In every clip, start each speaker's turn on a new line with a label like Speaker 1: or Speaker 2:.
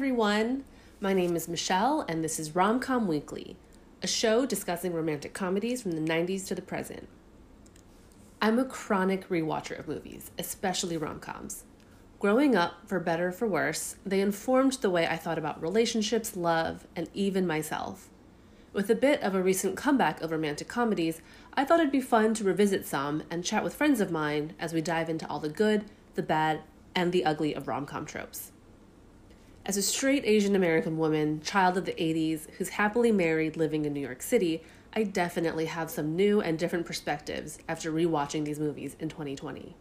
Speaker 1: My name is Michelle, and this is Romcom Weekly, a show discussing romantic comedies from the 90s to the present. I'm a chronic rewatcher of movies, especially rom coms. Growing up, for better or for worse, they informed the way I thought about relationships, love, and even myself. With a bit of a recent comeback of romantic comedies, I thought it'd be fun to revisit some and chat with friends of mine as we dive into all the good, the bad, and the ugly of rom com tropes. As a straight Asian American woman, child of the 80s, who's happily married living in New York City, I definitely have some new and different perspectives after rewatching these movies in 2020.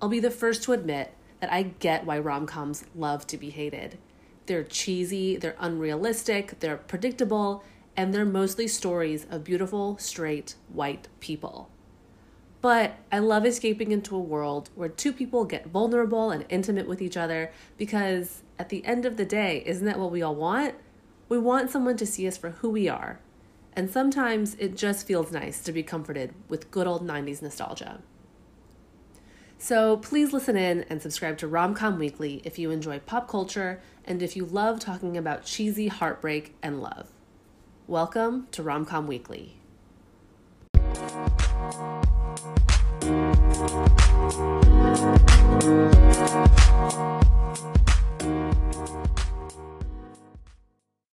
Speaker 1: I'll be the first to admit that I get why rom coms love to be hated. They're cheesy, they're unrealistic, they're predictable, and they're mostly stories of beautiful, straight, white people. But I love escaping into a world where two people get vulnerable and intimate with each other because at the end of the day, isn't that what we all want? We want someone to see us for who we are. And sometimes it just feels nice to be comforted with good old 90s nostalgia. So please listen in and subscribe to Romcom Weekly if you enjoy pop culture and if you love talking about cheesy heartbreak and love. Welcome to Romcom Weekly.